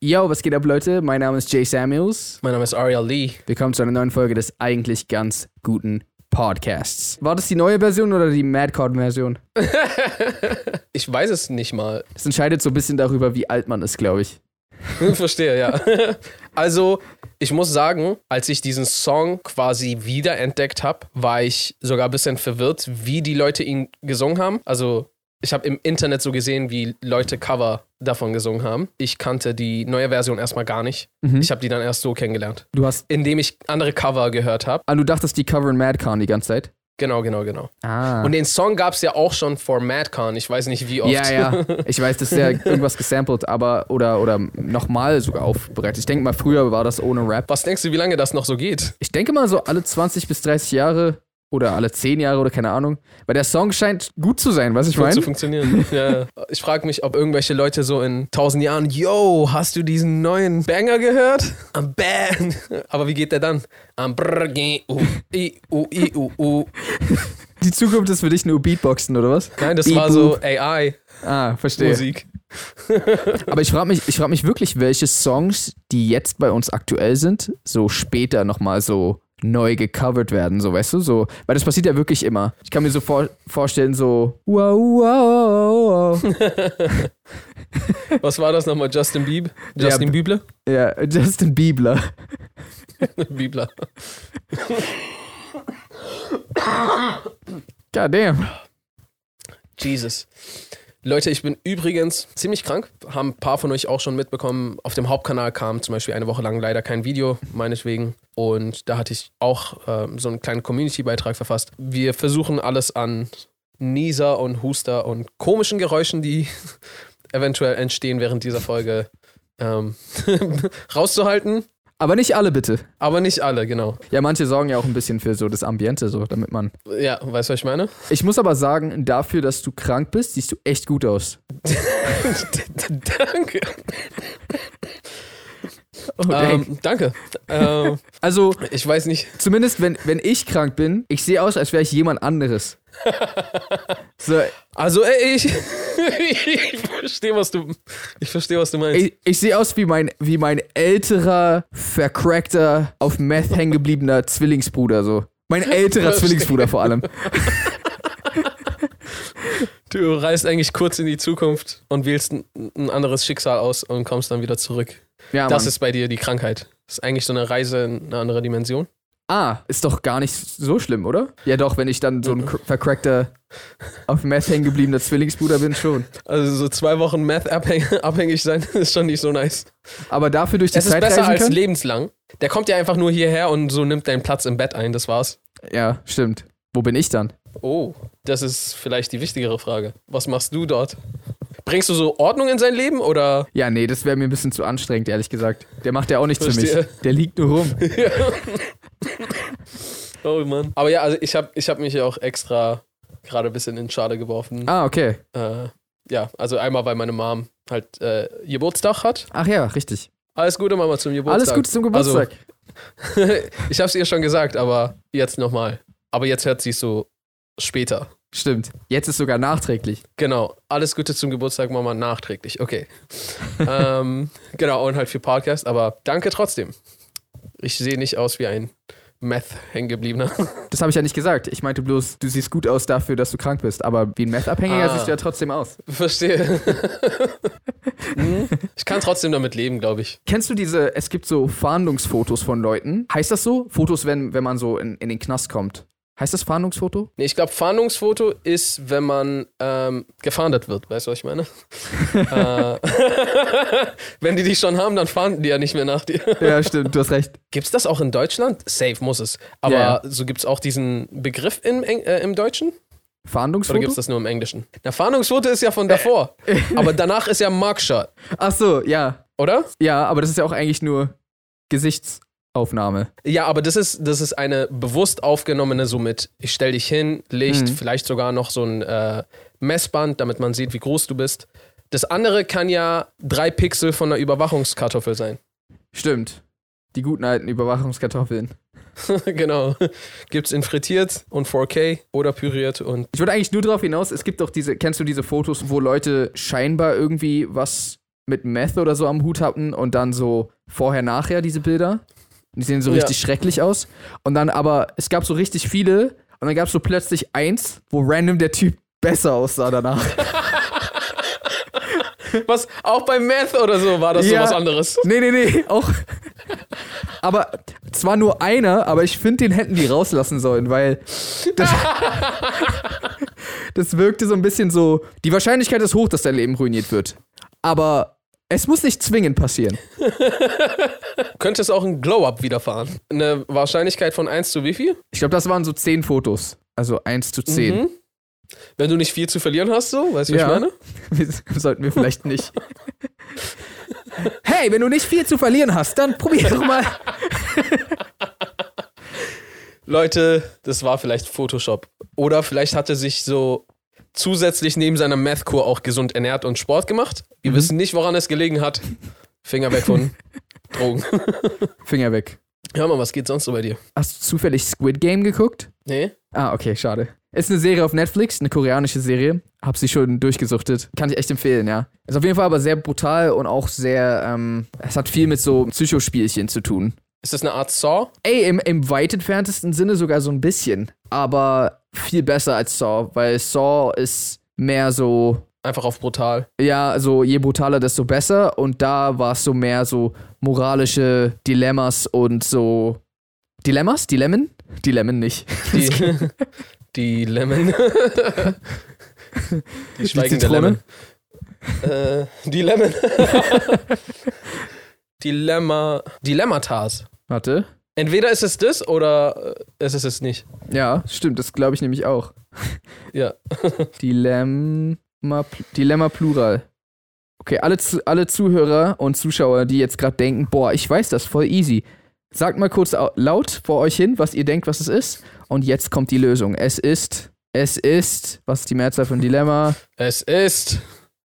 Yo, was geht ab, Leute? Mein Name ist Jay Samuels. Mein Name ist Ariel Lee. Willkommen zu einer neuen Folge des eigentlich ganz guten Podcasts. War das die neue Version oder die Madcon-Version? Ich weiß es nicht mal. Das entscheidet so ein bisschen darüber, wie alt man ist, glaube ich. Verstehe, ja. Also, ich muss sagen, als ich diesen Song quasi wiederentdeckt habe, war ich sogar ein bisschen verwirrt, wie die Leute ihn gesungen haben. Also, ich habe im Internet so gesehen, wie Leute Cover davon gesungen haben. Ich kannte die neue Version erstmal gar nicht. Mhm. Ich habe die dann erst so kennengelernt. Du hast. Indem ich andere Cover gehört habe. Ah, du dachtest, die coveren Madcon die ganze Zeit? Genau, genau, genau. Ah. Und den Song gab es ja auch schon vor Madcon. Ich weiß nicht wie oft. ja, ja. Ich weiß, das ist ja irgendwas gesampelt, aber oder, oder nochmal sogar aufbereitet. Ich denke mal, früher war das ohne Rap. Was denkst du, wie lange das noch so geht? Ich denke mal so alle 20 bis 30 Jahre oder alle 10 Jahre oder keine Ahnung. Weil der Song scheint gut zu sein, was ich meine. zu funktionieren. ja. Ich frage mich, ob irgendwelche Leute so in tausend Jahren, yo, hast du diesen neuen Banger gehört? Am Bang. Aber wie geht der dann? Am Brr, U, I, U, I, U, U. Die Zukunft ist für dich nur Beatboxen, oder was? Nein, das Beep, war so. AI-Musik. Ah, verstehe. Aber ich frage mich, ich frag mich wirklich, welche Songs, die jetzt bei uns aktuell sind, so später nochmal so neu gecovert werden, so weißt du, so, weil das passiert ja wirklich immer. Ich kann mir so vor, vorstellen, so wow, wow, wow. Was war das nochmal? Justin Bieber? Justin Ja, Bieber? ja, Justin Bieber. Bieber. God damn. Jesus. Leute, ich bin übrigens ziemlich krank. Haben ein paar von euch auch schon mitbekommen. Auf dem Hauptkanal kam zum Beispiel eine Woche lang leider kein Video, meinetwegen. Und da hatte ich auch ähm, so einen kleinen Community-Beitrag verfasst. Wir versuchen alles an Nieser und Huster und komischen Geräuschen, die eventuell entstehen während dieser Folge, ähm, rauszuhalten. Aber nicht alle bitte. Aber nicht alle, genau. Ja, manche sorgen ja auch ein bisschen für so das Ambiente, so, damit man. Ja, weißt du, was ich meine? Ich muss aber sagen, dafür, dass du krank bist, siehst du echt gut aus. danke. Oh. Ähm, danke. Ähm, also, ich weiß nicht. zumindest wenn, wenn ich krank bin, ich sehe aus, als wäre ich jemand anderes. So, Also, ey, ich, ich verstehe, was du, ich verstehe, was du meinst. ich, ich sehe aus wie mein, wie mein älterer, vercrackter, auf Meth hängen gebliebener Zwillingsbruder, so. Mein älterer. Zwillingsbruder vor allem. Du reist eigentlich kurz in die Zukunft und wählst ein, ein anderes Schicksal aus und kommst dann wieder zurück. Ja, das Mann. ist bei dir die Krankheit. Das ist eigentlich so eine Reise in eine andere Dimension. Ah, ist doch gar nicht so schlimm, oder? Ja, doch, wenn ich dann so ein cr- vercrackter, auf Meth hängen gebliebener Zwillingsbruder bin, schon. Also so zwei Wochen Meth abhäng abhängig sein ist schon nicht so nice. Aber dafür durch die Es ist Zeit besser reisen als können? lebenslang. Der kommt ja einfach nur hierher und so nimmt deinen Platz im Bett ein, das war's. Ja, stimmt. Wo bin ich dann? Oh, das ist vielleicht die wichtigere Frage. Was machst du dort? Bringst du so Ordnung in sein Leben oder Ja, nee, das wäre mir ein bisschen zu anstrengend, ehrlich gesagt. Der macht ja auch nichts für Verstehe. mich. Der liegt nur rum. Oh Mann. Aber ja, also ich habe ich hab mich ja auch extra gerade ein bisschen in Schade geworfen. Ah, okay. Äh, ja, also einmal, weil meine Mom halt äh, Geburtstag hat. Ach ja, richtig. Alles Gute, Mama, zum Geburtstag. Alles Gute zum Geburtstag. Also, ich habe es ihr schon gesagt, aber jetzt nochmal. Aber jetzt hört sie es so später. Stimmt. Jetzt ist sogar nachträglich. Genau. Alles Gute zum Geburtstag, Mama, nachträglich. Okay. ähm, genau, und halt für Podcast, aber danke trotzdem. Ich sehe nicht aus wie ein Meth-Hängengebliebener. Das habe ich ja nicht gesagt. Ich meinte bloß, du siehst gut aus dafür, dass du krank bist. Aber wie ein Meth-Abhängiger Ah. siehst du ja trotzdem aus. Verstehe. Hm? ich kann trotzdem damit leben, glaube ich. Kennst du diese, es gibt so Fahndungsfotos von Leuten. Heißt das so? Fotos, wenn, wenn man so in, in den Knast kommt. Heißt das Fahndungsfoto? Nee, ich glaube, Fahndungsfoto ist, wenn man ähm, gefahndet wird. Weißt du, was ich meine? äh, wenn die dich schon haben, dann fahnden die ja nicht mehr nach dir. Ja, stimmt, du hast recht. Gibt's das auch in Deutschland? Safe muss es. Aber Ja, so gibt's auch diesen Begriff im, äh, im Deutschen? Oder Fahndungsfoto? gibt's das nur im Englischen? Na, Fahndungsfoto ist ja von davor. aber danach ist ja Mugshot, Ach so, ja. oder? Ja, aber das ist ja auch eigentlich nur Gesichtsaufnahme. Ja, aber das ist, das ist eine bewusst aufgenommene, so mit, ich stell dich hin, Licht, Mhm. vielleicht sogar noch so ein äh, Messband, damit man sieht, wie groß du bist. Das andere kann ja drei Pixel von einer Überwachungskartoffel sein. Stimmt. Die guten alten Überwachungskartoffeln. genau. Gibt's in frittiert und 4K oder püriert und Ich würde eigentlich nur darauf hinaus, es gibt doch diese, kennst du diese Fotos, wo Leute scheinbar irgendwie was mit Meth oder so am Hut hatten und dann so vorher, nachher diese Bilder? Die sehen so Ja. richtig schrecklich aus. Und dann aber, es gab so richtig viele und dann gab es so plötzlich eins, wo random der Typ besser aussah danach. Was? Auch bei Meth oder so war das Ja. so was anderes. nee, nee, nee, auch. Aber zwar nur einer, aber ich finde, den hätten die rauslassen sollen, weil das, das wirkte so ein bisschen so. Die Wahrscheinlichkeit ist hoch, dass dein Leben ruiniert wird. Aber es muss nicht zwingend passieren. Könnte es auch ein Glow-Up widerfahren? Eine Wahrscheinlichkeit von 1 zu wie viel? Ich glaube, das waren so zehn Fotos. Also 1 zu 10. Mhm. Wenn du nicht viel zu verlieren hast, so, weißt du, was Ja. ich meine? Sollten wir vielleicht nicht. Hey, wenn du nicht viel zu verlieren hast, dann probier doch mal. Leute, das war vielleicht Photoshop. Oder vielleicht hat er sich so zusätzlich neben seiner Meth-Kur auch gesund ernährt und Sport gemacht. Wir Mhm. wissen nicht, woran es gelegen hat. Finger weg von Drogen. Finger weg. Hör mal, was geht sonst so bei dir? Hast du zufällig Squid Game geguckt? Nee? Ah, okay, schade. Ist eine Serie auf Netflix, eine koreanische Serie. Hab sie schon durchgesuchtet. Kann ich echt empfehlen, ja. Ist auf jeden Fall aber sehr brutal und auch sehr, ähm, es hat viel mit so Psychospielchen zu tun. Ist das eine Art Saw? Ey, im, im weit entferntesten Sinne sogar so ein bisschen. Aber viel besser als Saw, weil Saw ist mehr so, Einfach auf brutal. ja, also je brutaler, desto besser. Und da war es so mehr so moralische Dilemmas und so. Dilemmas? Dilemmen? Dilemmen nicht. Die, die Lemon. die schweigende Zitrone? Lemon. Äh, die. Dilemma. Dilemmatas. Warte. Entweder ist es das oder äh, ist es es nicht. Ja, stimmt, das glaube ich nämlich auch. Ja. Dilemma, Dilemma Plural. Okay, alle, alle Zuhörer und Zuschauer, die jetzt gerade denken, boah, ich weiß das, voll easy. Sagt mal kurz au- laut vor euch hin, was ihr denkt, was es ist. Und jetzt kommt die Lösung. Es ist, es ist, was ist die Mehrzahl von Dilemma? Es ist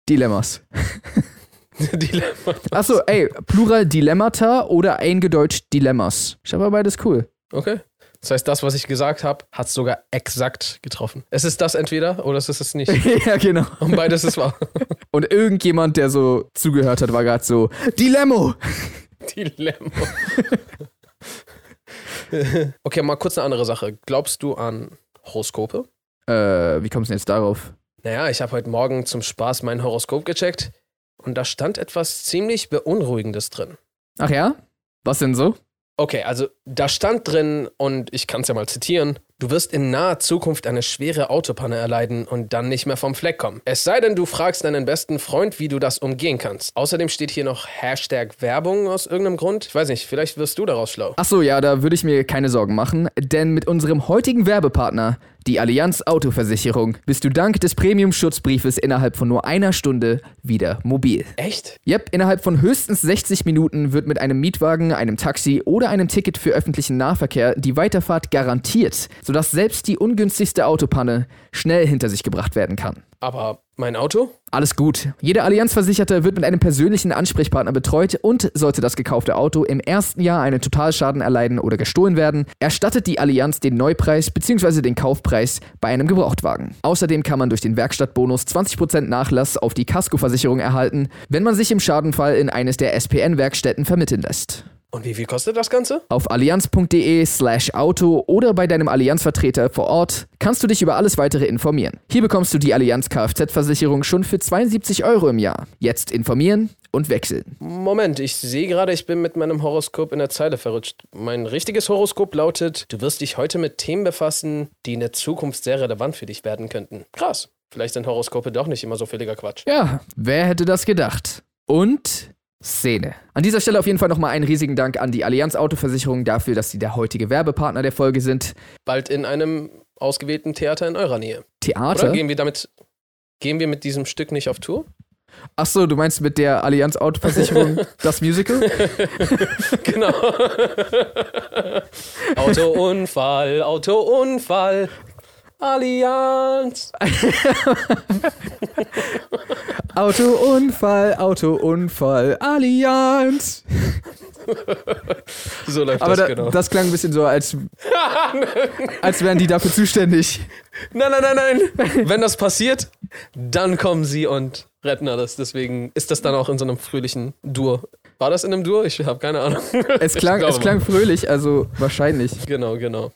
Dilemmas. Dilemma. Achso, ey, Plural Dilemmata oder eingedeutscht Dilemmas. Ich aber beides cool. Okay. Das heißt, das, was ich gesagt habe, hat sogar exakt getroffen. Es ist das entweder oder es ist es nicht. ja, genau. Und beides ist wahr. Und irgendjemand, der so zugehört hat, war gerade so, Dilemmo. Dilemma. okay, mal kurz eine andere Sache. Glaubst du an Horoskope? Äh, wie kommst du denn jetzt darauf? Naja, ich habe heute Morgen zum Spaß mein Horoskop gecheckt und da stand etwas ziemlich Beunruhigendes drin. Ach ja? Was denn so? Okay, also da stand drin, und ich kann es ja mal zitieren, du wirst in naher Zukunft eine schwere Autopanne erleiden und dann nicht mehr vom Fleck kommen. Es sei denn, du fragst deinen besten Freund, wie du das umgehen kannst. Außerdem steht hier noch Hashtag Werbung aus irgendeinem Grund. Ich weiß nicht, vielleicht wirst du daraus schlau. Achso, ja, da würde ich mir keine Sorgen machen, denn mit unserem heutigen Werbepartner, die Allianz Autoversicherung, bist du dank des Premium-Schutzbriefes innerhalb von nur einer Stunde wieder mobil. Echt? Yep, innerhalb von höchstens 60 Minuten wird mit einem Mietwagen, einem Taxi oder einem Ticket für öffentlichen Nahverkehr die Weiterfahrt garantiert, sodass selbst die ungünstigste Autopanne schnell hinter sich gebracht werden kann. Aber mein Auto? Alles gut. Jeder Allianz-Versicherte wird mit einem persönlichen Ansprechpartner betreut und sollte das gekaufte Auto im ersten Jahr einen Totalschaden erleiden oder gestohlen werden, erstattet die Allianz den Neupreis bzw. den Kaufpreis bei einem Gebrauchtwagen. Außerdem kann man durch den Werkstattbonus 20% Nachlass auf die Kaskoversicherung erhalten, wenn man sich im Schadenfall in eines der SPN-Werkstätten vermitteln lässt. Und wie viel kostet das Ganze? Auf allianz.de slash Auto oder bei deinem Allianz-Vertreter vor Ort kannst du dich über alles weitere informieren. Hier bekommst du die Allianz Kfz-Versicherung schon für 72 Euro im Jahr. Jetzt informieren und wechseln. Moment, ich sehe gerade, ich bin mit meinem Horoskop in der Zeile verrutscht. Mein richtiges Horoskop lautet, du wirst dich heute mit Themen befassen, die in der Zukunft sehr relevant für dich werden könnten. Krass. Vielleicht sind Horoskope doch nicht immer so völliger Quatsch. Ja, wer hätte das gedacht? Und Szene. An dieser Stelle auf jeden Fall nochmal einen riesigen Dank an die Allianz Autoversicherung dafür, dass sie der heutige Werbepartner der Folge sind. Bald in einem ausgewählten Theater in eurer Nähe. Oder Theater? gehen wir damit, gehen wir mit diesem Stück nicht auf Tour? Achso, du meinst mit der Allianz Autoversicherung das Musical? Genau. Autounfall, Autounfall. Allianz. Autounfall, Autounfall, Allianz. so läuft Aber das da, genau. das klang ein bisschen so, als, als wären die dafür zuständig. nein, nein, nein, nein. Wenn das passiert, dann kommen sie und retten alles. Deswegen ist das dann auch in so einem fröhlichen Dur. War das in einem Dur? Ich habe keine Ahnung. Es klang, glaube es klang fröhlich, also wahrscheinlich. Genau, genau.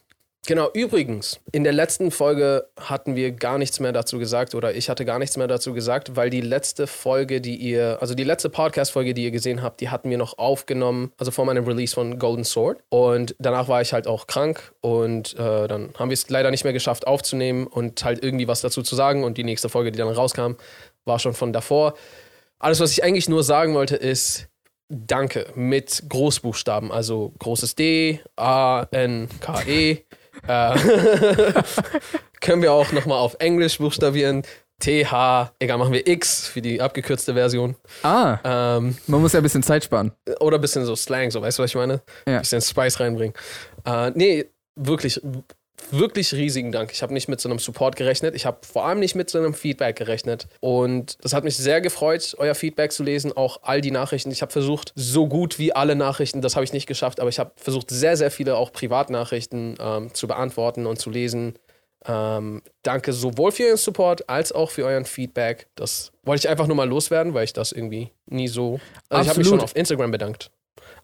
Genau, übrigens, in der letzten Folge hatten wir gar nichts mehr dazu gesagt oder ich hatte gar nichts mehr dazu gesagt, weil die letzte Folge, die ihr, also die letzte Podcast-Folge, die ihr gesehen habt, die hatten wir noch aufgenommen, also vor meinem Release von Golden Sword. Und danach war ich halt auch krank und äh, dann haben wir es leider nicht mehr geschafft aufzunehmen und halt irgendwie was dazu zu sagen. Und die nächste Folge, die dann rauskam, war schon von davor. Alles, was ich eigentlich nur sagen wollte, ist, Danke mit Großbuchstaben, also großes D, A, N, K, E. Äh, können wir auch nochmal auf Englisch buchstabieren. T, H, egal, machen wir X für die abgekürzte Version. Ah, Ähm, man muss ja ein bisschen Zeit sparen. oder ein bisschen so Slang, so weißt du, was ich meine? Ja. Ein bisschen Spice reinbringen. Äh, nee, wirklich, wirklich riesigen Dank. Ich habe nicht mit so einem Support gerechnet. Ich habe vor allem nicht mit so einem Feedback gerechnet. Und das hat mich sehr gefreut, euer Feedback zu lesen, auch all die Nachrichten. Ich habe versucht, so gut wie alle Nachrichten, das habe ich nicht geschafft, aber ich habe versucht, sehr, sehr viele auch Privatnachrichten ähm, zu beantworten und zu lesen. Ähm, danke sowohl für euren Support als auch für euren Feedback. Das wollte ich einfach nur mal loswerden, weil ich das irgendwie nie so. Also ich habe mich schon auf Instagram bedankt,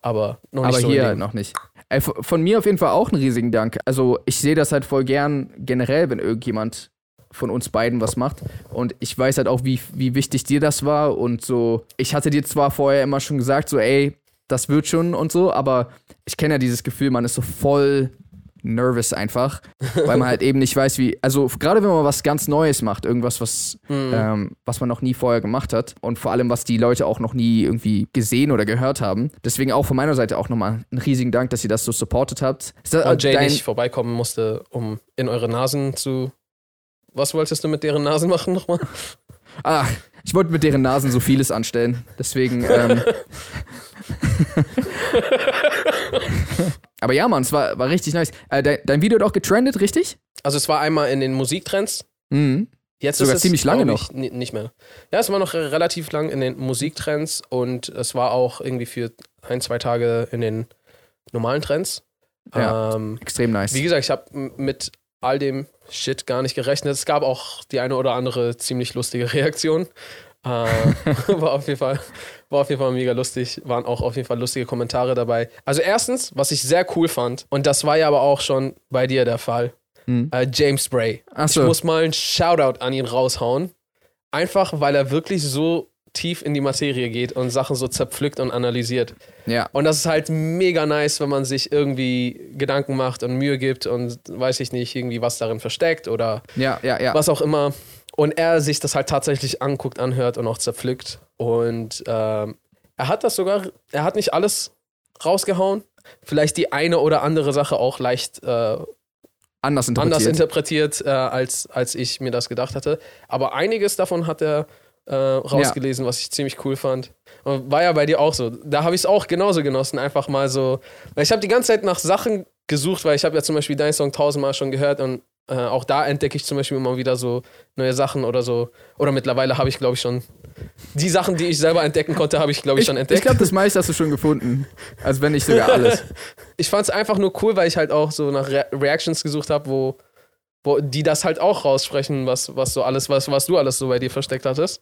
aber noch Aber nicht so hier noch nicht. Von mir auf jeden Fall auch einen riesigen Dank. Also ich sehe das halt voll gern generell, wenn irgendjemand von uns beiden was macht. Und ich weiß halt auch, wie, wie wichtig dir das war. Und so, ich hatte dir zwar vorher immer schon gesagt, so, ey, das wird schon und so, aber ich kenne ja dieses Gefühl, man ist so voll nervous einfach, weil man halt eben nicht weiß, wie, also gerade wenn man was ganz Neues macht, irgendwas, was, ähm, was man noch nie vorher gemacht hat und vor allem, was die Leute auch noch nie irgendwie gesehen oder gehört haben. Deswegen auch von meiner Seite auch nochmal einen riesigen Dank, dass ihr das so supportet habt. Ist das, Und Jay dein- nicht vorbeikommen musste, um in eure Nasen zu. Was wolltest du mit deren Nasen machen nochmal? Ah, ich wollte mit deren Nasen so vieles anstellen. Deswegen. Ähm, Aber ja, Mann, es war, war richtig nice. Äh, dein, dein Video hat auch getrendet, richtig? Also es war einmal in den Musiktrends. Mhm. Jetzt Sogar ist es ziemlich lange glaub ich, ni- nicht mehr. Ja, es war noch re- relativ lang in den Musiktrends und es war auch irgendwie für ein, zwei Tage in den normalen Trends. Ja. Ähm, Extrem nice. Wie gesagt, ich habe mit all dem Shit gar nicht gerechnet. Es gab auch die eine oder andere ziemlich lustige Reaktion. Äh, war, auf jeden Fall, war auf jeden Fall mega lustig. Waren auch auf jeden Fall lustige Kommentare dabei. Also erstens, was ich sehr cool fand, und das war ja aber auch schon bei dir der Fall, Mhm. äh, James Bray. Ich Achso. muss mal einen Shoutout an ihn raushauen. Einfach, weil er wirklich so tief in die Materie geht und Sachen so zerpflückt und analysiert. Ja. Und das ist halt mega nice, wenn man sich irgendwie Gedanken macht und Mühe gibt und weiß ich nicht, irgendwie was darin versteckt oder Ja, ja, ja. was auch immer. Und er sich das halt tatsächlich anguckt, anhört und auch zerpflückt. Und ähm, er hat das sogar, er hat nicht alles rausgehauen. Vielleicht die eine oder andere Sache auch leicht äh, Anders interpretiert. anders interpretiert, äh, als, als ich mir das gedacht hatte. Aber einiges davon hat er äh, rausgelesen, was ich ziemlich cool fand. Und war ja bei dir auch so. Da habe ich es auch genauso genossen, einfach mal so. Weil ich habe die ganze Zeit nach Sachen gesucht, weil ich habe ja zum Beispiel deinen Song tausendmal schon gehört und äh, auch da entdecke ich zum Beispiel immer wieder so neue Sachen oder so. Oder mittlerweile habe ich, glaube ich, schon die Sachen, die ich selber entdecken konnte, habe ich, glaube ich, ich schon ich entdeckt. glaube, das meiste hast du schon gefunden. Also wenn nicht sogar alles. ich fand es einfach nur cool, weil ich halt auch so nach Re Reactions gesucht habe, wo, wo die das halt auch raussprechen, was, was so alles, was, was du alles so bei dir versteckt hattest.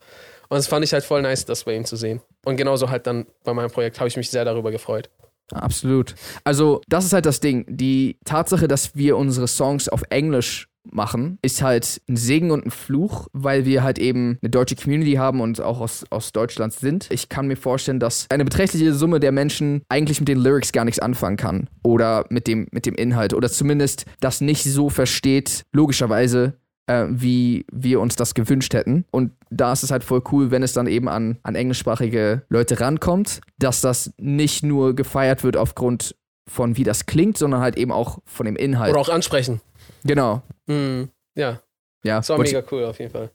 Und das fand ich halt voll nice, das bei ihm zu sehen. Und genauso halt dann bei meinem Projekt habe ich mich sehr darüber gefreut. Absolut. Also, das ist halt das Ding. Die Tatsache, dass wir unsere Songs auf Englisch machen, ist halt ein Segen und ein Fluch, weil wir halt eben eine deutsche Community haben und auch aus, aus Deutschland sind. Ich kann mir vorstellen, dass eine beträchtliche Summe der Menschen eigentlich mit den Lyrics gar nichts anfangen kann oder mit dem, mit dem Inhalt oder zumindest das nicht so versteht, logischerweise, äh, wie wir uns das gewünscht hätten. Und da ist es halt voll cool, wenn es dann eben an, an englischsprachige Leute rankommt, dass das nicht nur gefeiert wird aufgrund von wie das klingt, sondern halt eben auch von dem Inhalt. Oder auch ansprechen. Genau. Mhm. Ja, Ja. das war mega cool auf jeden Fall.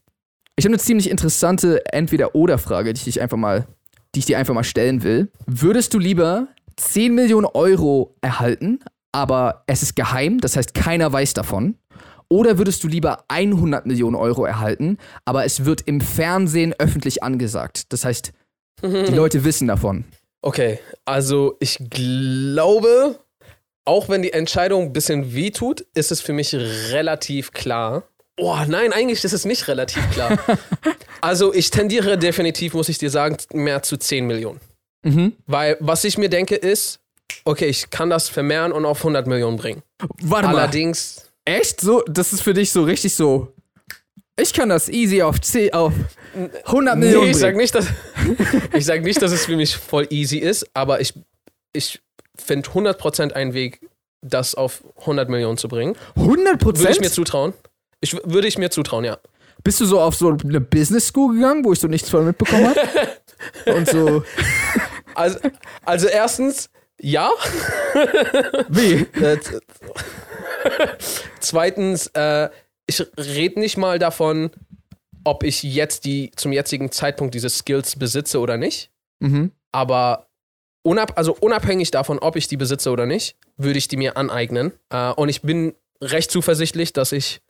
ich habe eine ziemlich interessante Entweder-Oder-Frage, die ich einfach mal, die ich dir einfach mal stellen will. Würdest du lieber 10 Millionen Euro erhalten, aber es ist geheim, das heißt keiner weiß davon? Oder würdest du lieber 100 Millionen Euro erhalten, aber es wird im Fernsehen öffentlich angesagt? Das heißt, die Leute wissen davon. Okay, also ich glaube, auch wenn die Entscheidung ein bisschen weh tut, ist es für mich relativ klar. Oh nein, eigentlich ist es nicht relativ klar. also ich tendiere definitiv, muss ich dir sagen, mehr zu 10 Millionen. Mhm. Weil was ich mir denke ist, okay, ich kann das vermehren und auf 100 Millionen bringen. Warte mal. Echt? So, das ist für dich so richtig so. Ich kann das easy auf, 10, auf 100 Millionen. nee, ich sag nicht, dass ich sag nicht, dass es für mich voll easy ist, aber ich, ich finde 100% einen Weg, das auf 100 Millionen zu bringen. 100% Würde ich mir zutrauen. Ich, würde ich mir zutrauen, ja. Bist du so auf so eine Business School gegangen, wo ich so nichts von mitbekommen habe? Und so, Also, also erstens, ja. wie? Zweitens, äh, ich rede nicht mal davon, ob ich jetzt die zum jetzigen Zeitpunkt diese Skills besitze oder nicht. Mhm. Aber unab also unabhängig davon, ob ich die besitze oder nicht, würde ich die mir aneignen. Äh, und ich bin recht zuversichtlich, dass ich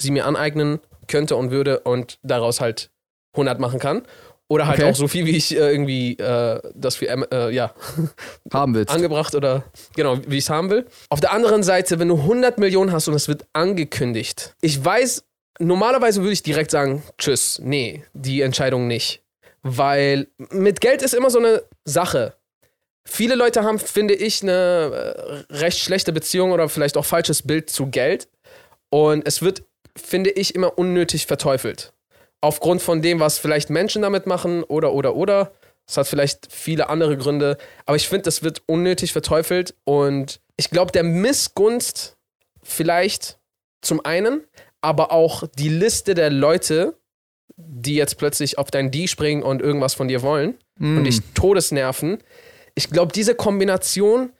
sie mir aneignen könnte und würde und daraus halt 100 machen kann. Oder halt Okay. auch so viel, wie ich äh, irgendwie äh, das für, äh, ja, Haben willst. angebracht oder genau, wie ich es haben will. Auf der anderen Seite, wenn du 100 Millionen hast und es wird angekündigt, ich weiß, normalerweise würde ich direkt sagen, tschüss, nee, die Entscheidung nicht. Weil mit Geld ist immer so eine Sache. Viele Leute haben, finde ich, eine äh, recht schlechte Beziehung oder vielleicht auch falsches Bild zu Geld. Und es wird, finde ich, immer unnötig verteufelt. Aufgrund von dem, was vielleicht Menschen damit machen oder, oder, oder. Es hat vielleicht viele andere Gründe. Aber ich finde, das wird unnötig verteufelt. Und ich glaube, der Missgunst vielleicht zum einen, aber auch die Liste der Leute, die jetzt plötzlich auf dein D springen und irgendwas von dir wollen Mhm. und dich todesnerven. Ich glaube, diese Kombination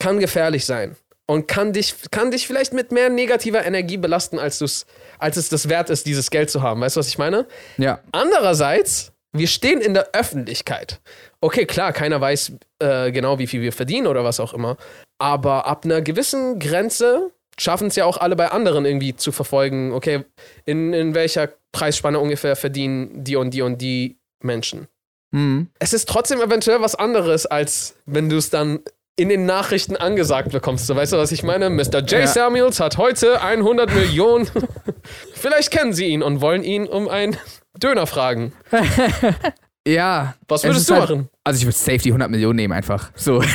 kann gefährlich sein und kann dich, kann dich vielleicht mit mehr negativer Energie belasten, als, als es das wert ist, dieses Geld zu haben. Weißt du, was ich meine? Ja. Andererseits, wir stehen in der Öffentlichkeit. Okay, klar, keiner weiß äh, genau, wie viel wir verdienen oder was auch immer. Aber ab einer gewissen Grenze schaffen es ja auch alle bei anderen irgendwie zu verfolgen, okay, in, in welcher Preisspanne ungefähr verdienen die und die und die Menschen. Mhm. Es ist trotzdem eventuell was anderes, als wenn du es dann in den Nachrichten angesagt bekommst. So, weißt du, was ich meine? Mr. J. Ja. Samuels hat heute 100 Millionen. Vielleicht kennen sie ihn und wollen ihn um einen Döner fragen. Ja. Was Es würdest du halt- machen? Also ich würde safe die 100 Millionen nehmen einfach. So.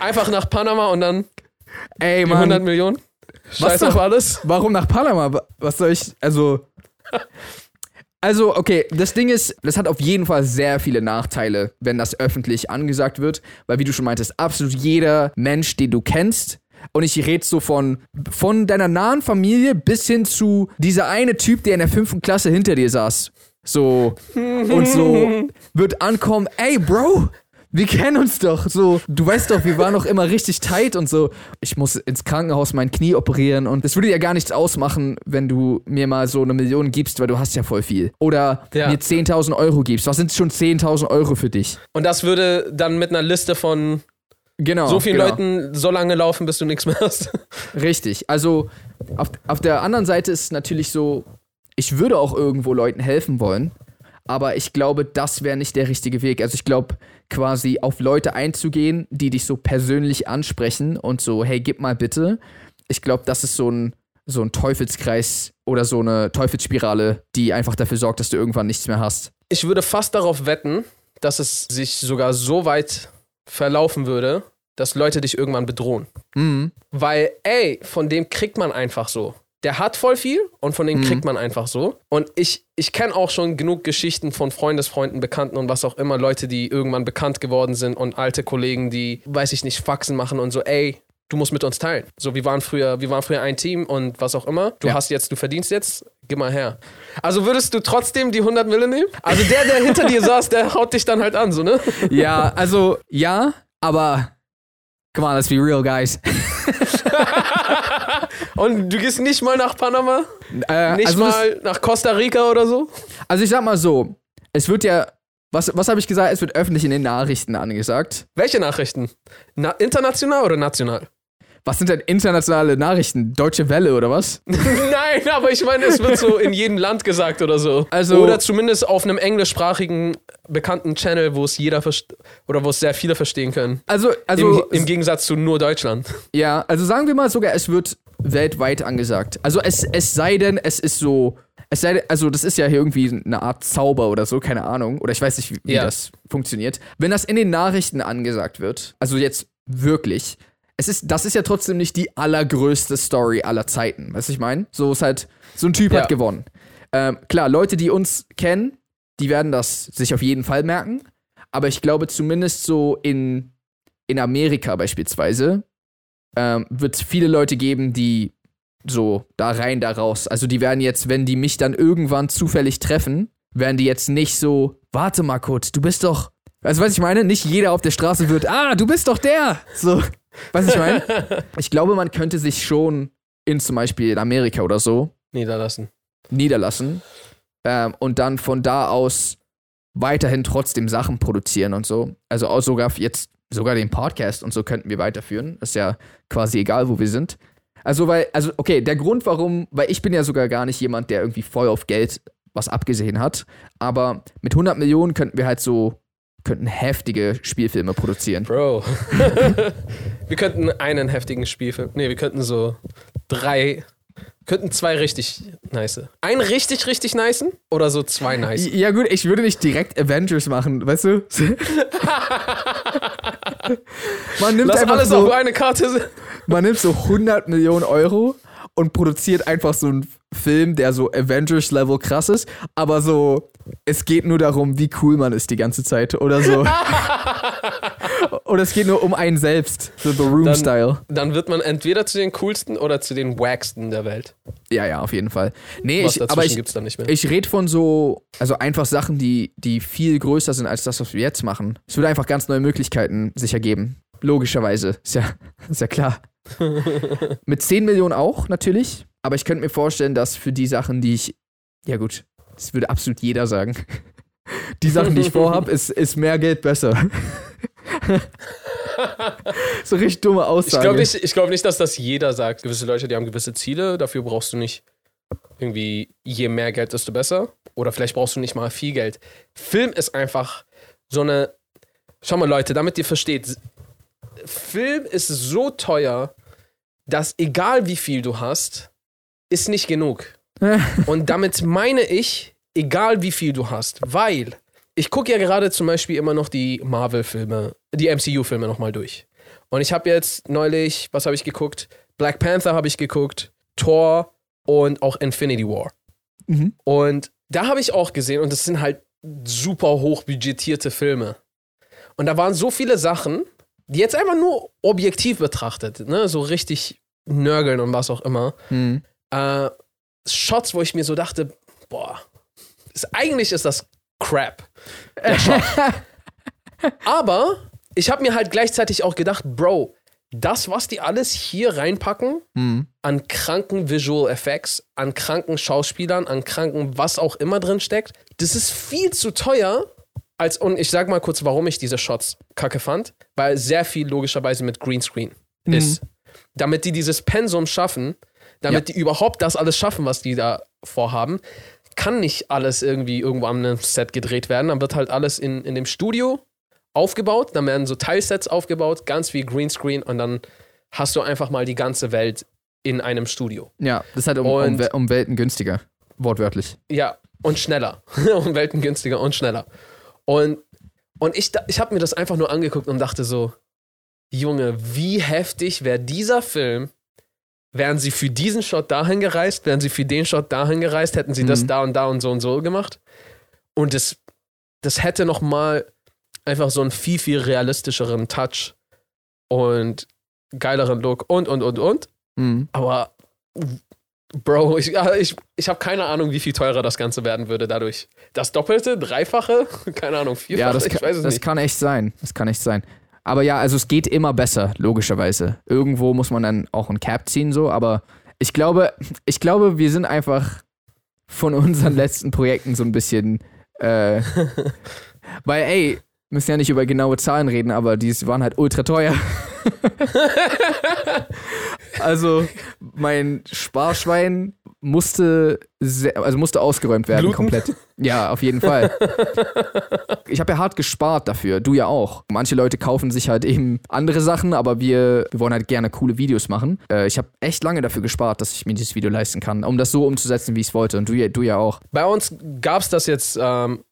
Einfach nach Panama und dann Ey, die 100 Mann. Millionen? Scheiß doch? auf alles. Warum nach Panama? Wa- Was soll ich, also. Also, okay, das Ding ist, das hat auf jeden Fall sehr viele Nachteile, wenn das öffentlich angesagt wird, weil wie du schon meintest, absolut jeder Mensch, den du kennst, und ich rede so von, von deiner nahen Familie bis hin zu dieser eine Typ, der in der fünften Klasse hinter dir saß. So, und so wird ankommen, ey, Bro, wir kennen uns doch. So, du weißt doch, wir waren doch immer richtig tight und so. Ich muss ins Krankenhaus mein Knie operieren und es würde ja gar nichts ausmachen, wenn du mir mal so eine Million gibst, weil du hast ja voll viel. Oder Ja. mir 10.000 Euro gibst. Was sind schon 10.000 Euro für dich? Und das würde dann mit einer Liste von Genau. so vielen genau. Leuten so lange laufen, bis du nichts mehr hast. Richtig. Also auf, auf der anderen Seite ist es natürlich so, ich würde auch irgendwo Leuten helfen wollen, aber ich glaube, das wäre nicht der richtige Weg. Also ich glaube, quasi auf Leute einzugehen, die dich so persönlich ansprechen und so, hey, gib mal bitte. Ich glaube, das ist so ein, so ein Teufelskreis oder so eine Teufelsspirale, die einfach dafür sorgt, dass du irgendwann nichts mehr hast. Ich würde fast darauf wetten, dass es sich sogar so weit verlaufen würde, dass Leute dich irgendwann bedrohen. Mhm. Weil, ey, von dem kriegt man einfach so. Der hat voll viel und von dem Mhm. kriegt man einfach so. Und ich, ich kenne auch schon genug Geschichten von Freundesfreunden, Bekannten und was auch immer, Leute, die irgendwann bekannt geworden sind und alte Kollegen, die, weiß ich nicht, Faxen machen und so, ey, du musst mit uns teilen. So, wir waren früher, wir waren früher ein Team und was auch immer. Du Ja. hast jetzt, du verdienst jetzt, gib mal her. Also würdest du trotzdem die 100 Mille nehmen? Also der, der hinter dir saß, der haut dich dann halt an, so, ne? Ja, also ja, aber come on, let's be real, guys. Und du gehst nicht mal nach Panama? Äh, Nicht also mal nach Costa Rica oder so? Also ich sag mal so, es wird ja, was, was habe ich gesagt? Es wird öffentlich in den Nachrichten angesagt. Welche Nachrichten? Na, international oder national? Was sind denn internationale Nachrichten? Deutsche Welle oder was? Nein, aber ich meine, es wird so in jedem Land gesagt oder so. Also- oder zumindest auf einem englischsprachigen bekannten Channel, wo es jeder oder wo es sehr viele verstehen können. Also, also Im, Im Gegensatz zu nur Deutschland. Ja, also sagen wir mal sogar, es wird weltweit angesagt. Also es, es sei denn, es ist so, es sei denn, also das ist ja hier irgendwie eine Art Zauber oder so, keine Ahnung. Oder ich weiß nicht, wie, wie Ja. das funktioniert. Wenn das in den Nachrichten angesagt wird, also jetzt wirklich, es ist, das ist ja trotzdem nicht die allergrößte Story aller Zeiten. Weißt du, ich meine? So ist halt, so ein Typ Ja. hat gewonnen. Ähm, klar, Leute, die uns kennen, die werden das sich auf jeden Fall merken. Aber ich glaube, zumindest so in, in Amerika beispielsweise, ähm, wird es viele Leute geben, die so da rein, da raus. Also die werden jetzt, wenn die mich dann irgendwann zufällig treffen, werden die jetzt nicht so, warte mal kurz, du bist doch. Also was ich meine, nicht jeder auf der Straße wird, ah, du bist doch der. So, was ich meine. Ich glaube, man könnte sich schon in zum Beispiel in Amerika oder so Niederlassen. niederlassen ähm, und dann von da aus weiterhin trotzdem Sachen produzieren und so. Also auch sogar jetzt sogar den Podcast und so könnten wir weiterführen. Ist ja quasi egal, wo wir sind. Also weil, also okay, der Grund, warum, weil ich bin ja sogar gar nicht jemand, der irgendwie voll auf Geld was abgesehen hat, aber mit 100 Millionen könnten wir halt so könnten heftige Spielfilme produzieren. Bro. wir könnten einen heftigen Spielfilm. Nee, wir könnten so drei. Könnten zwei richtig nice. Einen richtig, richtig nicen oder so zwei nice. Ja gut, ich würde nicht direkt Avengers machen, weißt du? Man nimmt Lass einfach alles so, auf eine Karte. man nimmt so 100 Millionen Euro und produziert einfach so einen Film, der so Avengers-Level krass ist, aber so, es geht nur darum, wie cool man ist die ganze Zeit oder so. oder es geht nur um einen selbst, so The Room-Style. Dann wird man entweder zu den coolsten oder zu den wacksten der Welt. Ja, ja, auf jeden Fall. Nee, Was ich, aber ich, gibt's dann nicht mehr. ich rede von so, also einfach Sachen, die, die viel größer sind als das, was wir jetzt machen. Es würde einfach ganz neue Möglichkeiten sich ergeben. Logischerweise. Ist ja, ist ja klar. Mit 10 Millionen auch, natürlich. Aber ich könnte mir vorstellen, dass für die Sachen, die ich. Ja, gut, das würde absolut jeder sagen. Die Sachen, die ich vorhabe, ist, ist mehr Geld besser. so richtig dumme Ich Aussage. glaube nicht, ich glaub nicht, dass das jeder sagt. Gewisse Leute, die haben gewisse Ziele, dafür brauchst du nicht irgendwie, je mehr Geld, desto besser. Oder vielleicht brauchst du nicht mal viel Geld. Film ist einfach so eine. Schau mal, Leute, damit ihr versteht, Film ist so teuer, dass egal wie viel du hast, ist nicht genug. Und damit meine ich, egal wie viel du hast, weil ich gucke ja gerade zum Beispiel immer noch die Marvel-Filme, die MCU-Filme nochmal durch. Und ich habe jetzt neulich, was habe ich geguckt? Black Panther habe ich geguckt, Thor und auch Infinity War. Mhm. Und da habe ich auch gesehen, und das sind halt super hochbudgetierte Filme. Und da waren so viele Sachen, die jetzt einfach nur objektiv betrachtet, ne, so richtig nörgeln und was auch immer, Hm. äh, Shots, wo ich mir so dachte, boah, ist, eigentlich ist das Crap. Der Shot. Aber ich habe mir halt gleichzeitig auch gedacht, Bro, das, was die alles hier reinpacken, Hm. an kranken Visual Effects, an kranken Schauspielern, an kranken was auch immer drin steckt, das ist viel zu teuer. Als, und ich sag mal kurz, warum ich diese Shots kacke fand, weil sehr viel logischerweise mit Greenscreen ist. Damit die dieses Pensum schaffen, damit die überhaupt das alles schaffen, was die da vorhaben, kann nicht alles irgendwie irgendwo am einem Set gedreht werden. Dann wird halt alles in, in dem Studio aufgebaut, dann werden so Teilsets aufgebaut, ganz viel Greenscreen und dann hast du einfach mal die ganze Welt in einem Studio. Ja, das ist halt um, um, Und- Wel- um Welten günstiger. Wortwörtlich. Ja, und schneller. um Welten günstiger und schneller. Und, und ich, ich habe mir das einfach nur angeguckt und dachte so, Junge, wie heftig wäre dieser Film, wären sie für diesen Shot dahin gereist, wären sie für den Shot dahin gereist, hätten sie das Mhm. da und da und so und so gemacht. Und das, das hätte noch mal einfach so einen viel, viel realistischeren Touch und geileren Look und, und, und, und. Mhm. Aber, Bro, ich, ich, ich habe keine Ahnung, wie viel teurer das Ganze werden würde dadurch. Das Doppelte, Dreifache, keine Ahnung, Vierfache, Ja, das, ich kann, weiß es das nicht. kann echt sein. Das kann echt sein. Aber ja, also es geht immer besser, logischerweise. Irgendwo muss man dann auch ein Cap ziehen, so, aber ich glaube, ich glaube, wir sind einfach von unseren letzten Projekten so ein bisschen, äh, weil, ey, müssen ja nicht über genaue Zahlen reden, aber die waren halt ultra teuer. also mein Sparschwein musste sehr, also musste ausgeräumt werden Bluten? komplett. Ja, auf jeden Fall. Ich habe ja hart gespart dafür, du ja auch. Manche Leute kaufen sich halt eben andere Sachen, aber wir, wir wollen halt gerne coole Videos machen. Äh, ich habe echt lange dafür gespart, dass ich mir dieses Video leisten kann, um das so umzusetzen, wie ich es wollte. Und du, ja- du ja auch. Bei uns gab es das jetzt, ähm,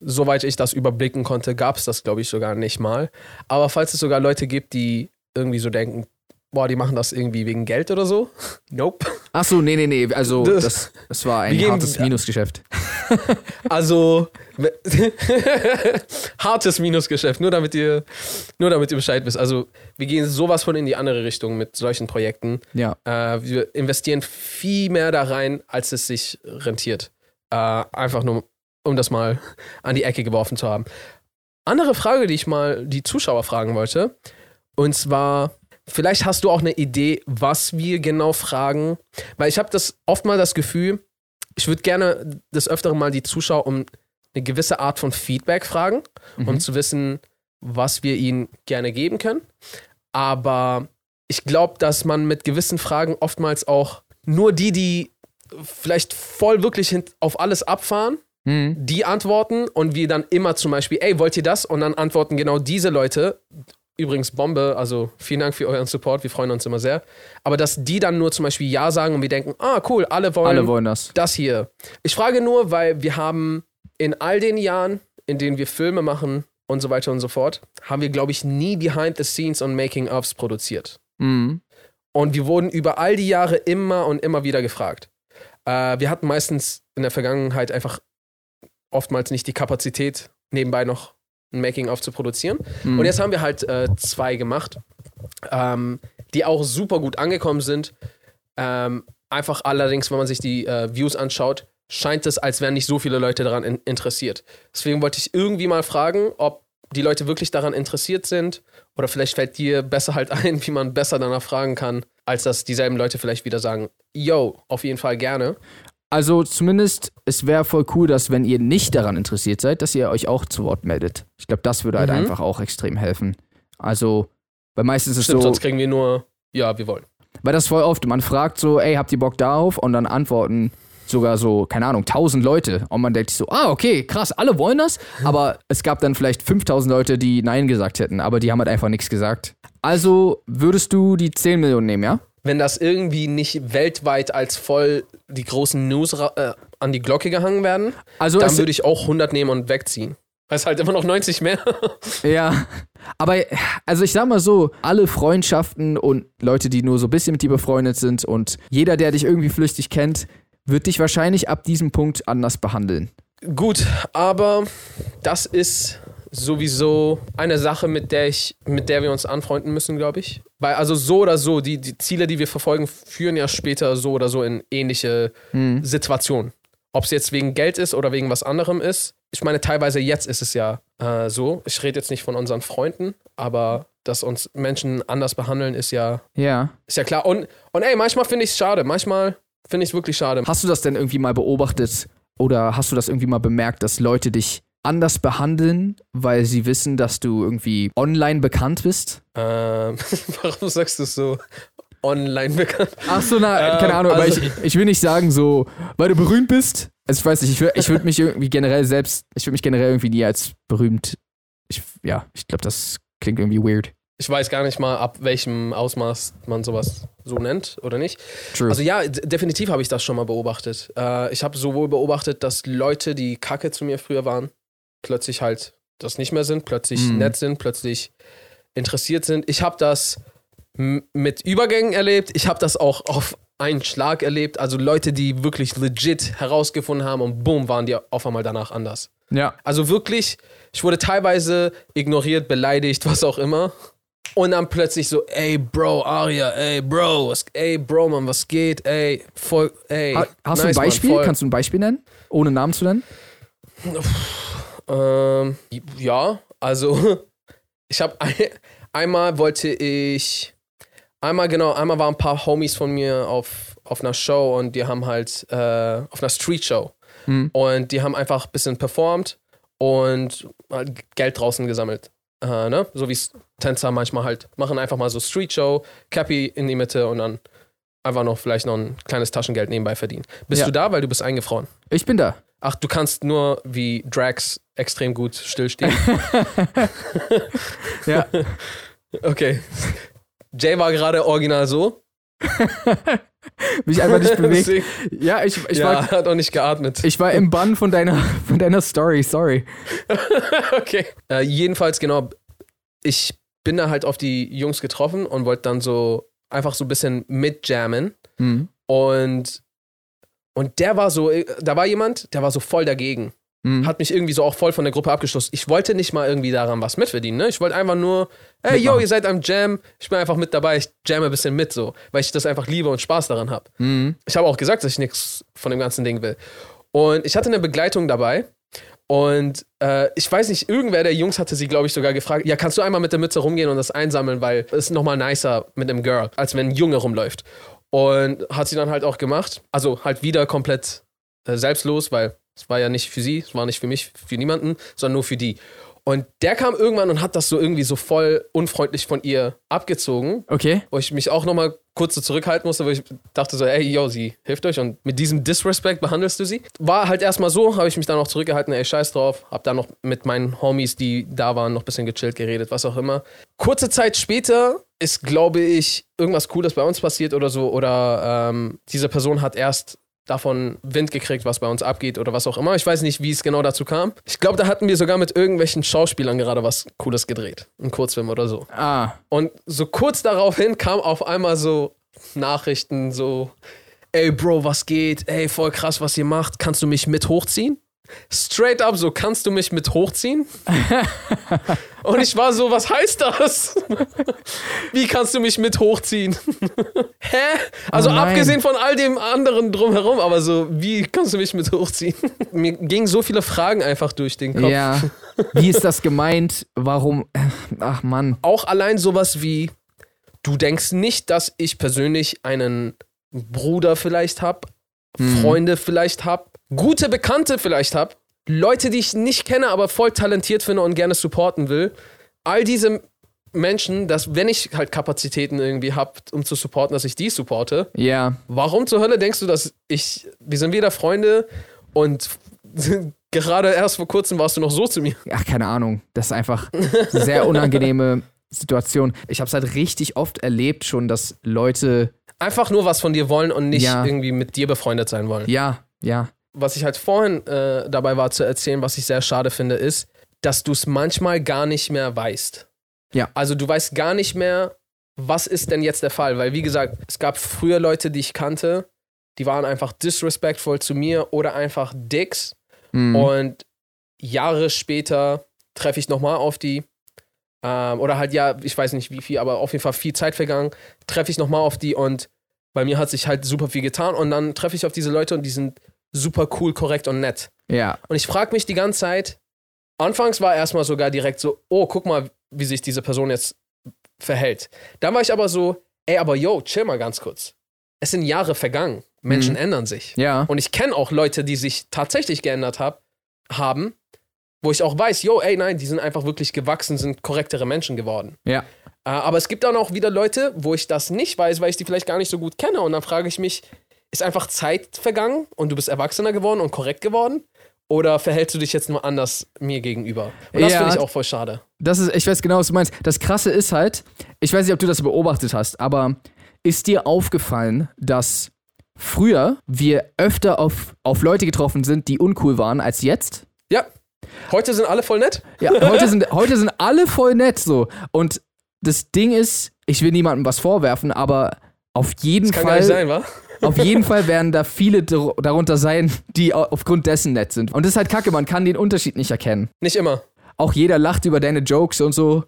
soweit ich das überblicken konnte, gab es das, glaube ich, sogar nicht mal. Aber falls es sogar Leute gibt, die irgendwie so denken, boah, die machen das irgendwie wegen Geld oder so. Nope. Ach so, nee, nee, nee. Also Das- das, das war ein Wir gehen- hartes Minusgeschäft. Also hartes Minusgeschäft, nur damit ihr, nur damit ihr Bescheid wisst. Also wir gehen sowas von in die andere Richtung mit solchen Projekten. Ja. Äh, wir investieren viel mehr da rein, als es sich rentiert. Äh, einfach nur, um das mal an die Ecke geworfen zu haben. Andere Frage, die ich mal die Zuschauer fragen wollte, und zwar, vielleicht hast du auch eine Idee, was wir genau fragen, weil ich habe das oft mal das Gefühl, ich würde gerne des Öfteren mal die Zuschauer um eine gewisse Art von Feedback fragen, um Mhm. zu wissen, was wir ihnen gerne geben können. Aber ich glaube, dass man mit gewissen Fragen oftmals auch nur die, die vielleicht voll wirklich auf alles abfahren, Mhm. die antworten und wir dann immer zum Beispiel, ey, wollt ihr das? Und dann antworten genau diese Leute. Übrigens Bombe, also vielen Dank für euren Support, wir freuen uns immer sehr. Aber dass die dann nur zum Beispiel Ja sagen und wir denken, ah, cool, alle wollen, Alle wollen das. das hier. Ich frage nur, weil wir haben in all den Jahren, in denen wir Filme machen und so weiter und so fort, haben wir, glaube ich, nie Behind the Scenes und Making-ofs produziert. Mhm. Und wir wurden über all die Jahre immer und immer wieder gefragt. Äh, wir hatten meistens in der Vergangenheit einfach oftmals nicht die Kapazität, nebenbei noch ein Making-of zu produzieren. Mhm. Und jetzt haben wir halt äh, zwei gemacht, ähm, die auch super gut angekommen sind. Ähm, einfach allerdings, wenn man sich die äh, Views anschaut, scheint es, als wären nicht so viele Leute daran in interessiert. Deswegen wollte ich irgendwie mal fragen, ob die Leute wirklich daran interessiert sind oder vielleicht fällt dir besser halt ein, wie man besser danach fragen kann, als dass dieselben Leute vielleicht wieder sagen, yo, auf jeden Fall gerne. Also zumindest, es wäre voll cool, dass wenn ihr nicht daran interessiert seid, dass ihr euch auch zu Wort meldet. Ich glaube, das würde halt Mhm. einfach auch extrem helfen. Also, weil meistens ist es Stimmt, so, sonst kriegen wir nur, ja, wir wollen. weil das voll oft, man fragt so, ey, habt ihr Bock darauf? Und dann antworten sogar so, keine Ahnung, 1000 Leute. Und man denkt sich so, ah, okay, krass, alle wollen das. Aber es gab dann vielleicht 5000 Leute, die Nein gesagt hätten, aber die haben halt einfach nichts gesagt. Also würdest du die 10 Millionen nehmen, ja? Wenn das irgendwie nicht weltweit als voll die großen News äh, an die Glocke gehangen werden, Also dann würde ich auch 100 nehmen und wegziehen. Ist halt immer noch 90 mehr. Ja, aber also ich sag mal so, alle Freundschaften und Leute, die nur so ein bisschen mit dir befreundet sind und jeder, der dich irgendwie flüchtig kennt, wird dich wahrscheinlich ab diesem Punkt anders behandeln. Gut, aber das ist sowieso eine Sache, mit der ich, mit der wir uns anfreunden müssen, glaube ich. Weil also so oder so, die, die Ziele, die wir verfolgen, führen ja später so oder so in ähnliche Hm. Situationen. Ob es jetzt wegen Geld ist oder wegen was anderem ist. Ich meine, teilweise jetzt ist es ja äh, so. Ich rede jetzt nicht von unseren Freunden, aber dass uns Menschen anders behandeln, ist ja, Ja. ist ja klar. Und, und ey, manchmal finde ich es schade. Manchmal finde ich es wirklich schade. Hast du das denn irgendwie mal beobachtet oder hast du das irgendwie mal bemerkt, dass Leute dich anders behandeln, weil sie wissen, dass du irgendwie online bekannt bist? Ähm, warum sagst du es so online bekannt? Ach so, na, Ähm, keine Ahnung, aber also- ich, ich will nicht sagen so, weil du berühmt bist. Also ich weiß nicht, ich würde ich würd mich irgendwie generell selbst, ich würde mich generell irgendwie nie als berühmt, ich, ja, ich glaube, das klingt irgendwie weird. Ich weiß gar nicht mal, ab welchem Ausmaß man sowas so nennt oder nicht. True. Also ja, definitiv habe ich das schon mal beobachtet. Äh, ich habe sowohl beobachtet, dass Leute, die kacke zu mir früher waren, plötzlich halt das nicht mehr sind, plötzlich Mhm. nett sind, plötzlich interessiert sind. Ich habe das mit Übergängen erlebt. Ich habe das auch auf einen Schlag erlebt. Also Leute, die wirklich legit herausgefunden haben und boom, waren die auf einmal danach anders. ja. Also wirklich, ich wurde teilweise ignoriert, beleidigt, was auch immer. Und dann plötzlich so, ey Bro, Aria, ey Bro, was, ey Bro, Mann, was geht, ey, voll, ey. Ha- Hast du ein nice, Mann, Beispiel? voll. Kannst du ein Beispiel nennen? Ohne Namen zu nennen? Ähm, ja, also ich habe ein, einmal wollte ich, einmal genau, einmal waren ein paar Homies von mir auf, auf einer Show und die haben halt, äh, auf einer Street Show Mhm. und die haben einfach ein bisschen performt und halt Geld draußen gesammelt. Äh, ne? So wie Tänzer manchmal halt machen, einfach mal so Street Show, Cappy in die Mitte und dann einfach noch vielleicht noch ein kleines Taschengeld nebenbei verdienen. Bist Ja. du da, weil du bist eingefroren? Ich bin da. Ach, du kannst nur wie Drax extrem gut stillstehen. Ja. okay. Jay war gerade original so. Mich einfach nicht bewegt. Ja, ich, ich, ja, war, hat auch nicht geatmet. ich war im Bann von deiner, von deiner Story, sorry. okay. Äh, jedenfalls, genau, ich bin da halt auf die Jungs getroffen und wollte dann so einfach so ein bisschen mitjammen. Hm. Und, und der war so, äh, da war jemand, der war so voll dagegen. Hm. Hat mich irgendwie so auch voll von der Gruppe abgeschlossen. Ich wollte nicht mal irgendwie daran was mitverdienen, ne? Ich wollte einfach nur, hey, yo, ihr seid am Jam, ich bin einfach mit dabei, ich jamme ein bisschen mit, so, weil ich das einfach liebe und Spaß daran habe. Hm. Ich habe auch gesagt, dass ich nichts von dem ganzen Ding will. Und ich hatte eine Begleitung dabei. Und äh, ich weiß nicht, irgendwer der Jungs hatte sie, glaube ich, sogar gefragt: Ja, kannst du einmal mit der Mütze rumgehen und das einsammeln, weil es ist nochmal nicer mit einem Girl, als wenn ein Junge rumläuft. Und hat sie dann halt auch gemacht. Also halt wieder komplett äh, selbstlos, weil es war ja nicht für sie, es war nicht für mich, für niemanden, sondern nur für die. Und der kam irgendwann und hat das so irgendwie so voll unfreundlich von ihr abgezogen Okay. wo ich mich auch nochmal kurz so zurückhalten musste, wo ich dachte so, ey, yo, sie hilft euch und mit diesem Disrespect behandelst du sie. War halt erstmal so, habe ich mich dann auch zurückgehalten, ey, scheiß drauf, hab dann noch mit meinen Homies, die da waren, noch ein bisschen gechillt, geredet, was auch immer. Kurze Zeit später ist, glaube ich, irgendwas Cooles bei uns passiert oder so, oder ähm, diese Person hat erst davon Wind gekriegt, was bei uns abgeht oder was auch immer. Ich weiß nicht, wie es genau dazu kam. Ich glaube, da hatten wir sogar mit irgendwelchen Schauspielern gerade was Cooles gedreht. Ein Kurzfilm oder so. Ah. Und so kurz daraufhin kam auf einmal so Nachrichten, so, ey Bro, was geht? Ey, voll krass, was ihr macht. Kannst du mich mit hochziehen? Straight up so, kannst du mich mit hochziehen? Und ich war so, was heißt das? Wie kannst du mich mit hochziehen? Hä? Also Oh abgesehen von all dem anderen drumherum, aber so, wie kannst du mich mit hochziehen? Mir gingen so viele Fragen einfach durch den Kopf. Ja. Wie ist das gemeint? Warum? Ach Mann. auch allein sowas wie, du denkst nicht, dass ich persönlich einen Bruder vielleicht habe, Freunde vielleicht habe, gute Bekannte vielleicht habe, Leute, die ich nicht kenne, aber voll talentiert finde und gerne supporten will. All diese Menschen, dass wenn ich halt Kapazitäten irgendwie habe, um zu supporten, dass ich die supporte, Ja. warum zur Hölle denkst du, dass ich, wir sind wieder Freunde und gerade erst vor kurzem warst du noch so zu mir. Ach, keine Ahnung. Das ist einfach eine sehr unangenehme Situation. Ich habe es halt richtig oft erlebt schon, dass Leute, Einfach nur was von dir wollen und nicht Ja. irgendwie mit dir befreundet sein wollen. ja, ja, was ich halt vorhin äh, dabei war zu erzählen, was ich sehr schade finde, ist, dass du es manchmal gar nicht mehr weißt. Ja. Also du weißt gar nicht mehr, was ist denn jetzt der Fall? Weil, wie gesagt, es gab früher Leute, die ich kannte, die waren einfach disrespectful zu mir oder einfach Dicks. Mhm. Und Jahre später treffe ich nochmal auf die. Ähm, oder halt, ja, ich weiß nicht wie viel, aber auf jeden Fall viel Zeit vergangen. Treffe ich nochmal auf die und bei mir hat sich halt super viel getan. Und dann treffe ich auf diese Leute und die sind super cool, korrekt und nett. ja, Und ich frage mich die ganze Zeit, anfangs war erstmal sogar direkt so, oh, guck mal, wie sich diese Person jetzt verhält. Dann war ich aber so, ey, aber yo, chill mal ganz kurz. Es sind Jahre vergangen. Menschen Mhm. ändern sich. ja, Und ich kenne auch Leute, die sich tatsächlich geändert hab, haben, wo ich auch weiß, yo, ey, nein, die sind einfach wirklich gewachsen, sind korrektere Menschen geworden. ja, Äh, aber es gibt dann auch wieder Leute, wo ich das nicht weiß, weil ich die vielleicht gar nicht so gut kenne. Und dann frage ich mich, ist einfach Zeit vergangen und du bist erwachsener geworden und korrekt geworden? Oder verhältst du dich jetzt nur anders mir gegenüber? Und das Ja. finde ich auch voll schade. das ist, ich weiß genau, was du meinst. Das Krasse ist halt, ich weiß nicht, ob du das beobachtet hast, aber ist dir aufgefallen, dass früher wir öfter auf, auf Leute getroffen sind, die uncool waren, als jetzt? Ja. Heute sind alle voll nett. Ja, heute sind, heute sind alle voll nett so. Und das Ding ist, ich will niemandem was vorwerfen, aber auf jeden Kann gar nicht Fall, sein, wa? Auf jeden Fall werden da viele dar- darunter sein, die au- aufgrund dessen nett sind. Und das ist halt kacke, man kann den Unterschied nicht erkennen. Nicht immer. Auch jeder lacht über deine Jokes und so.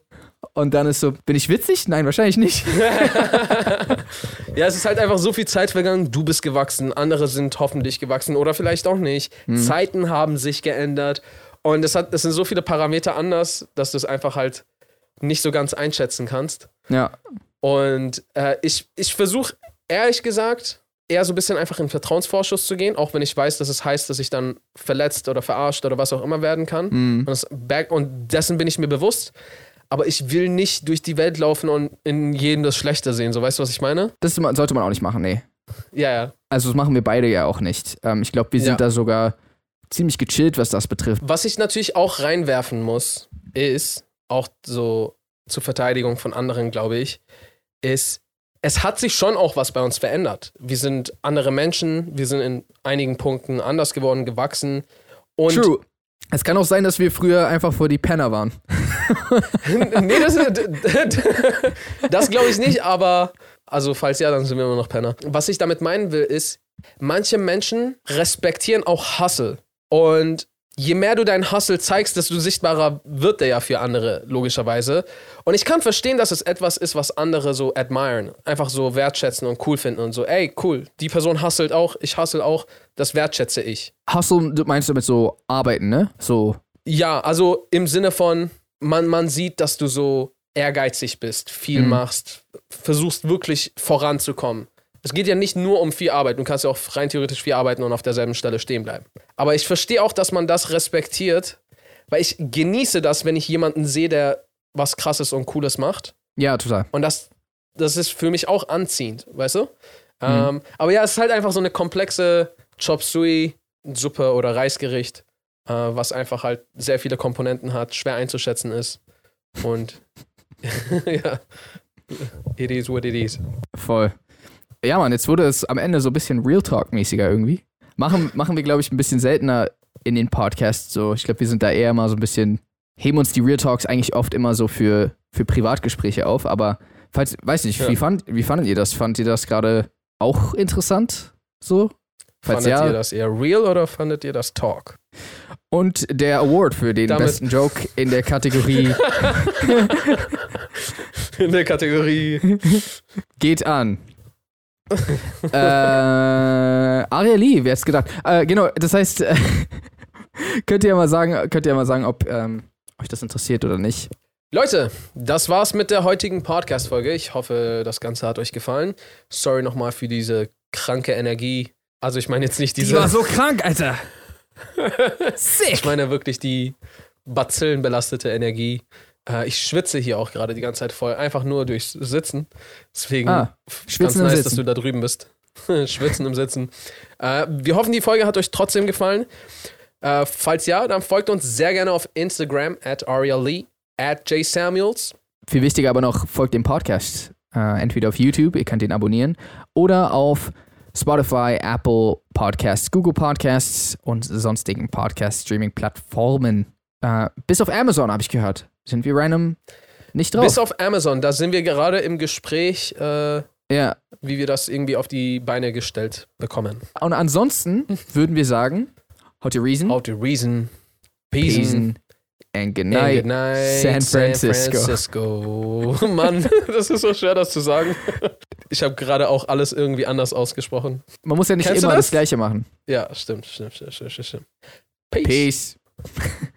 Und dann ist so, bin ich witzig? Nein, wahrscheinlich nicht. Ja, es ist halt einfach so viel Zeit vergangen. Du bist gewachsen, andere sind hoffentlich gewachsen oder vielleicht auch nicht. Zeiten haben sich geändert. Und es, hat, es sind so viele Parameter anders, dass du es einfach halt nicht so ganz einschätzen kannst. Ja. Und äh, ich, ich versuche, ehrlich gesagt, eher so ein bisschen einfach in Vertrauensvorschuss zu gehen, auch wenn ich weiß, dass es heißt, dass ich dann verletzt oder verarscht oder was auch immer werden kann. Mhm. Und, das und dessen bin ich mir bewusst. Aber ich will nicht durch die Welt laufen und in jedem das Schlechte sehen. So, weißt du, was ich meine? Das sollte man auch nicht machen, nee. Ja, ja. Also das machen wir beide ja auch nicht. Ähm, ich glaube, wir sind Ja. da sogar ziemlich gechillt, was das betrifft. Was ich natürlich auch reinwerfen muss, ist, auch so zur Verteidigung von anderen, glaube ich, ist, es hat sich schon auch was bei uns verändert. Wir sind andere Menschen, wir sind in einigen Punkten anders geworden, gewachsen. Und True. Es kann auch sein, dass wir früher einfach vor die Penner waren. nee, das, das glaube ich nicht, aber also falls ja, dann sind wir immer noch Penner. Was ich damit meinen will, ist, manche Menschen respektieren auch Hustle. Und je mehr du deinen Hustle zeigst, desto sichtbarer wird der ja für andere, logischerweise. Und ich kann verstehen, dass es etwas ist, was andere so admiren. Einfach so wertschätzen und cool finden und so, ey, cool, die Person hustelt auch, ich hustle auch, das wertschätze ich. Hustle, du meinst damit so arbeiten, ne? So, Ja, also im Sinne von, man, man sieht, dass du so ehrgeizig bist, viel Mhm. machst, versuchst wirklich voranzukommen. Es geht ja nicht nur um viel Arbeit, du kannst ja auch rein theoretisch viel arbeiten und auf derselben Stelle stehen bleiben. Aber ich verstehe auch, dass man das respektiert, weil ich genieße das, wenn ich jemanden sehe, der was krasses und cooles macht. ja, total. Und das, das ist für mich auch anziehend, weißt du? Ähm, aber ja, es ist halt einfach so eine komplexe Chop Suey, Suppe oder Reisgericht, äh, was einfach halt sehr viele Komponenten hat, schwer einzuschätzen ist. Und ja, it is what it is. Voll. Ja, Mann, jetzt wurde es am Ende so ein bisschen Real Talk-mäßiger irgendwie. Machen, machen wir, glaube ich, ein bisschen seltener in den Podcasts. So, ich glaube, wir sind da eher mal so ein bisschen, heben uns die Real Talks eigentlich oft immer so für, für Privatgespräche auf. Aber falls, weiß nicht, Ja. wie, fand, wie fandet ihr das? Fandet ihr das gerade auch interessant? So? Falls Fandet ja, ihr das eher real oder fandet ihr das Talk? und der Award für den Damit- besten Joke in der Kategorie In der Kategorie. geht an. Äh, Aria Lee, wer hätte gedacht? Äh, genau, das heißt, äh, könnt ihr ja mal sagen, könnt ihr mal sagen, ob ähm, euch das interessiert oder nicht. Leute, das war's mit der heutigen Podcast-Folge. Ich hoffe, das Ganze hat euch gefallen. Sorry nochmal für diese kranke Energie. Also ich meine jetzt nicht diese. so krank, Alter. Sick. Ich meine wirklich die bazillenbelastete Energie. Äh, ich schwitze hier auch gerade die ganze Zeit voll, einfach nur durchs Sitzen. Deswegen Ah, ganz nice, Sitzen. dass du da drüben bist. Schwitzen im Sitzen. Äh, wir hoffen, die Folge hat euch trotzdem gefallen. Äh, falls ja, dann folgt uns sehr gerne auf Instagram at Aria Lee, at J Samuels. Viel wichtiger aber noch, folgt dem Podcast. Äh, entweder auf YouTube, ihr könnt ihn abonnieren, oder auf Spotify, Apple Podcasts, Google Podcasts und sonstigen Podcast-Streaming-Plattformen. Äh, bis auf Amazon, habe ich gehört. Sind wir random nicht drauf. Bis auf Amazon, da sind wir gerade im Gespräch, äh, ja. wie wir das irgendwie auf die Beine gestellt bekommen. Und ansonsten würden wir sagen, how to reason, How to reason, peace, reason and good and night. good night, San Francisco. Francisco. Mann, das ist so schwer, das zu sagen. Ich habe gerade auch alles irgendwie anders ausgesprochen. Man muss ja nicht Kennst immer das? das? Gleiche machen. Ja, stimmt, stimmt, stimmt, stimmt, stimmt. Peace. Peace.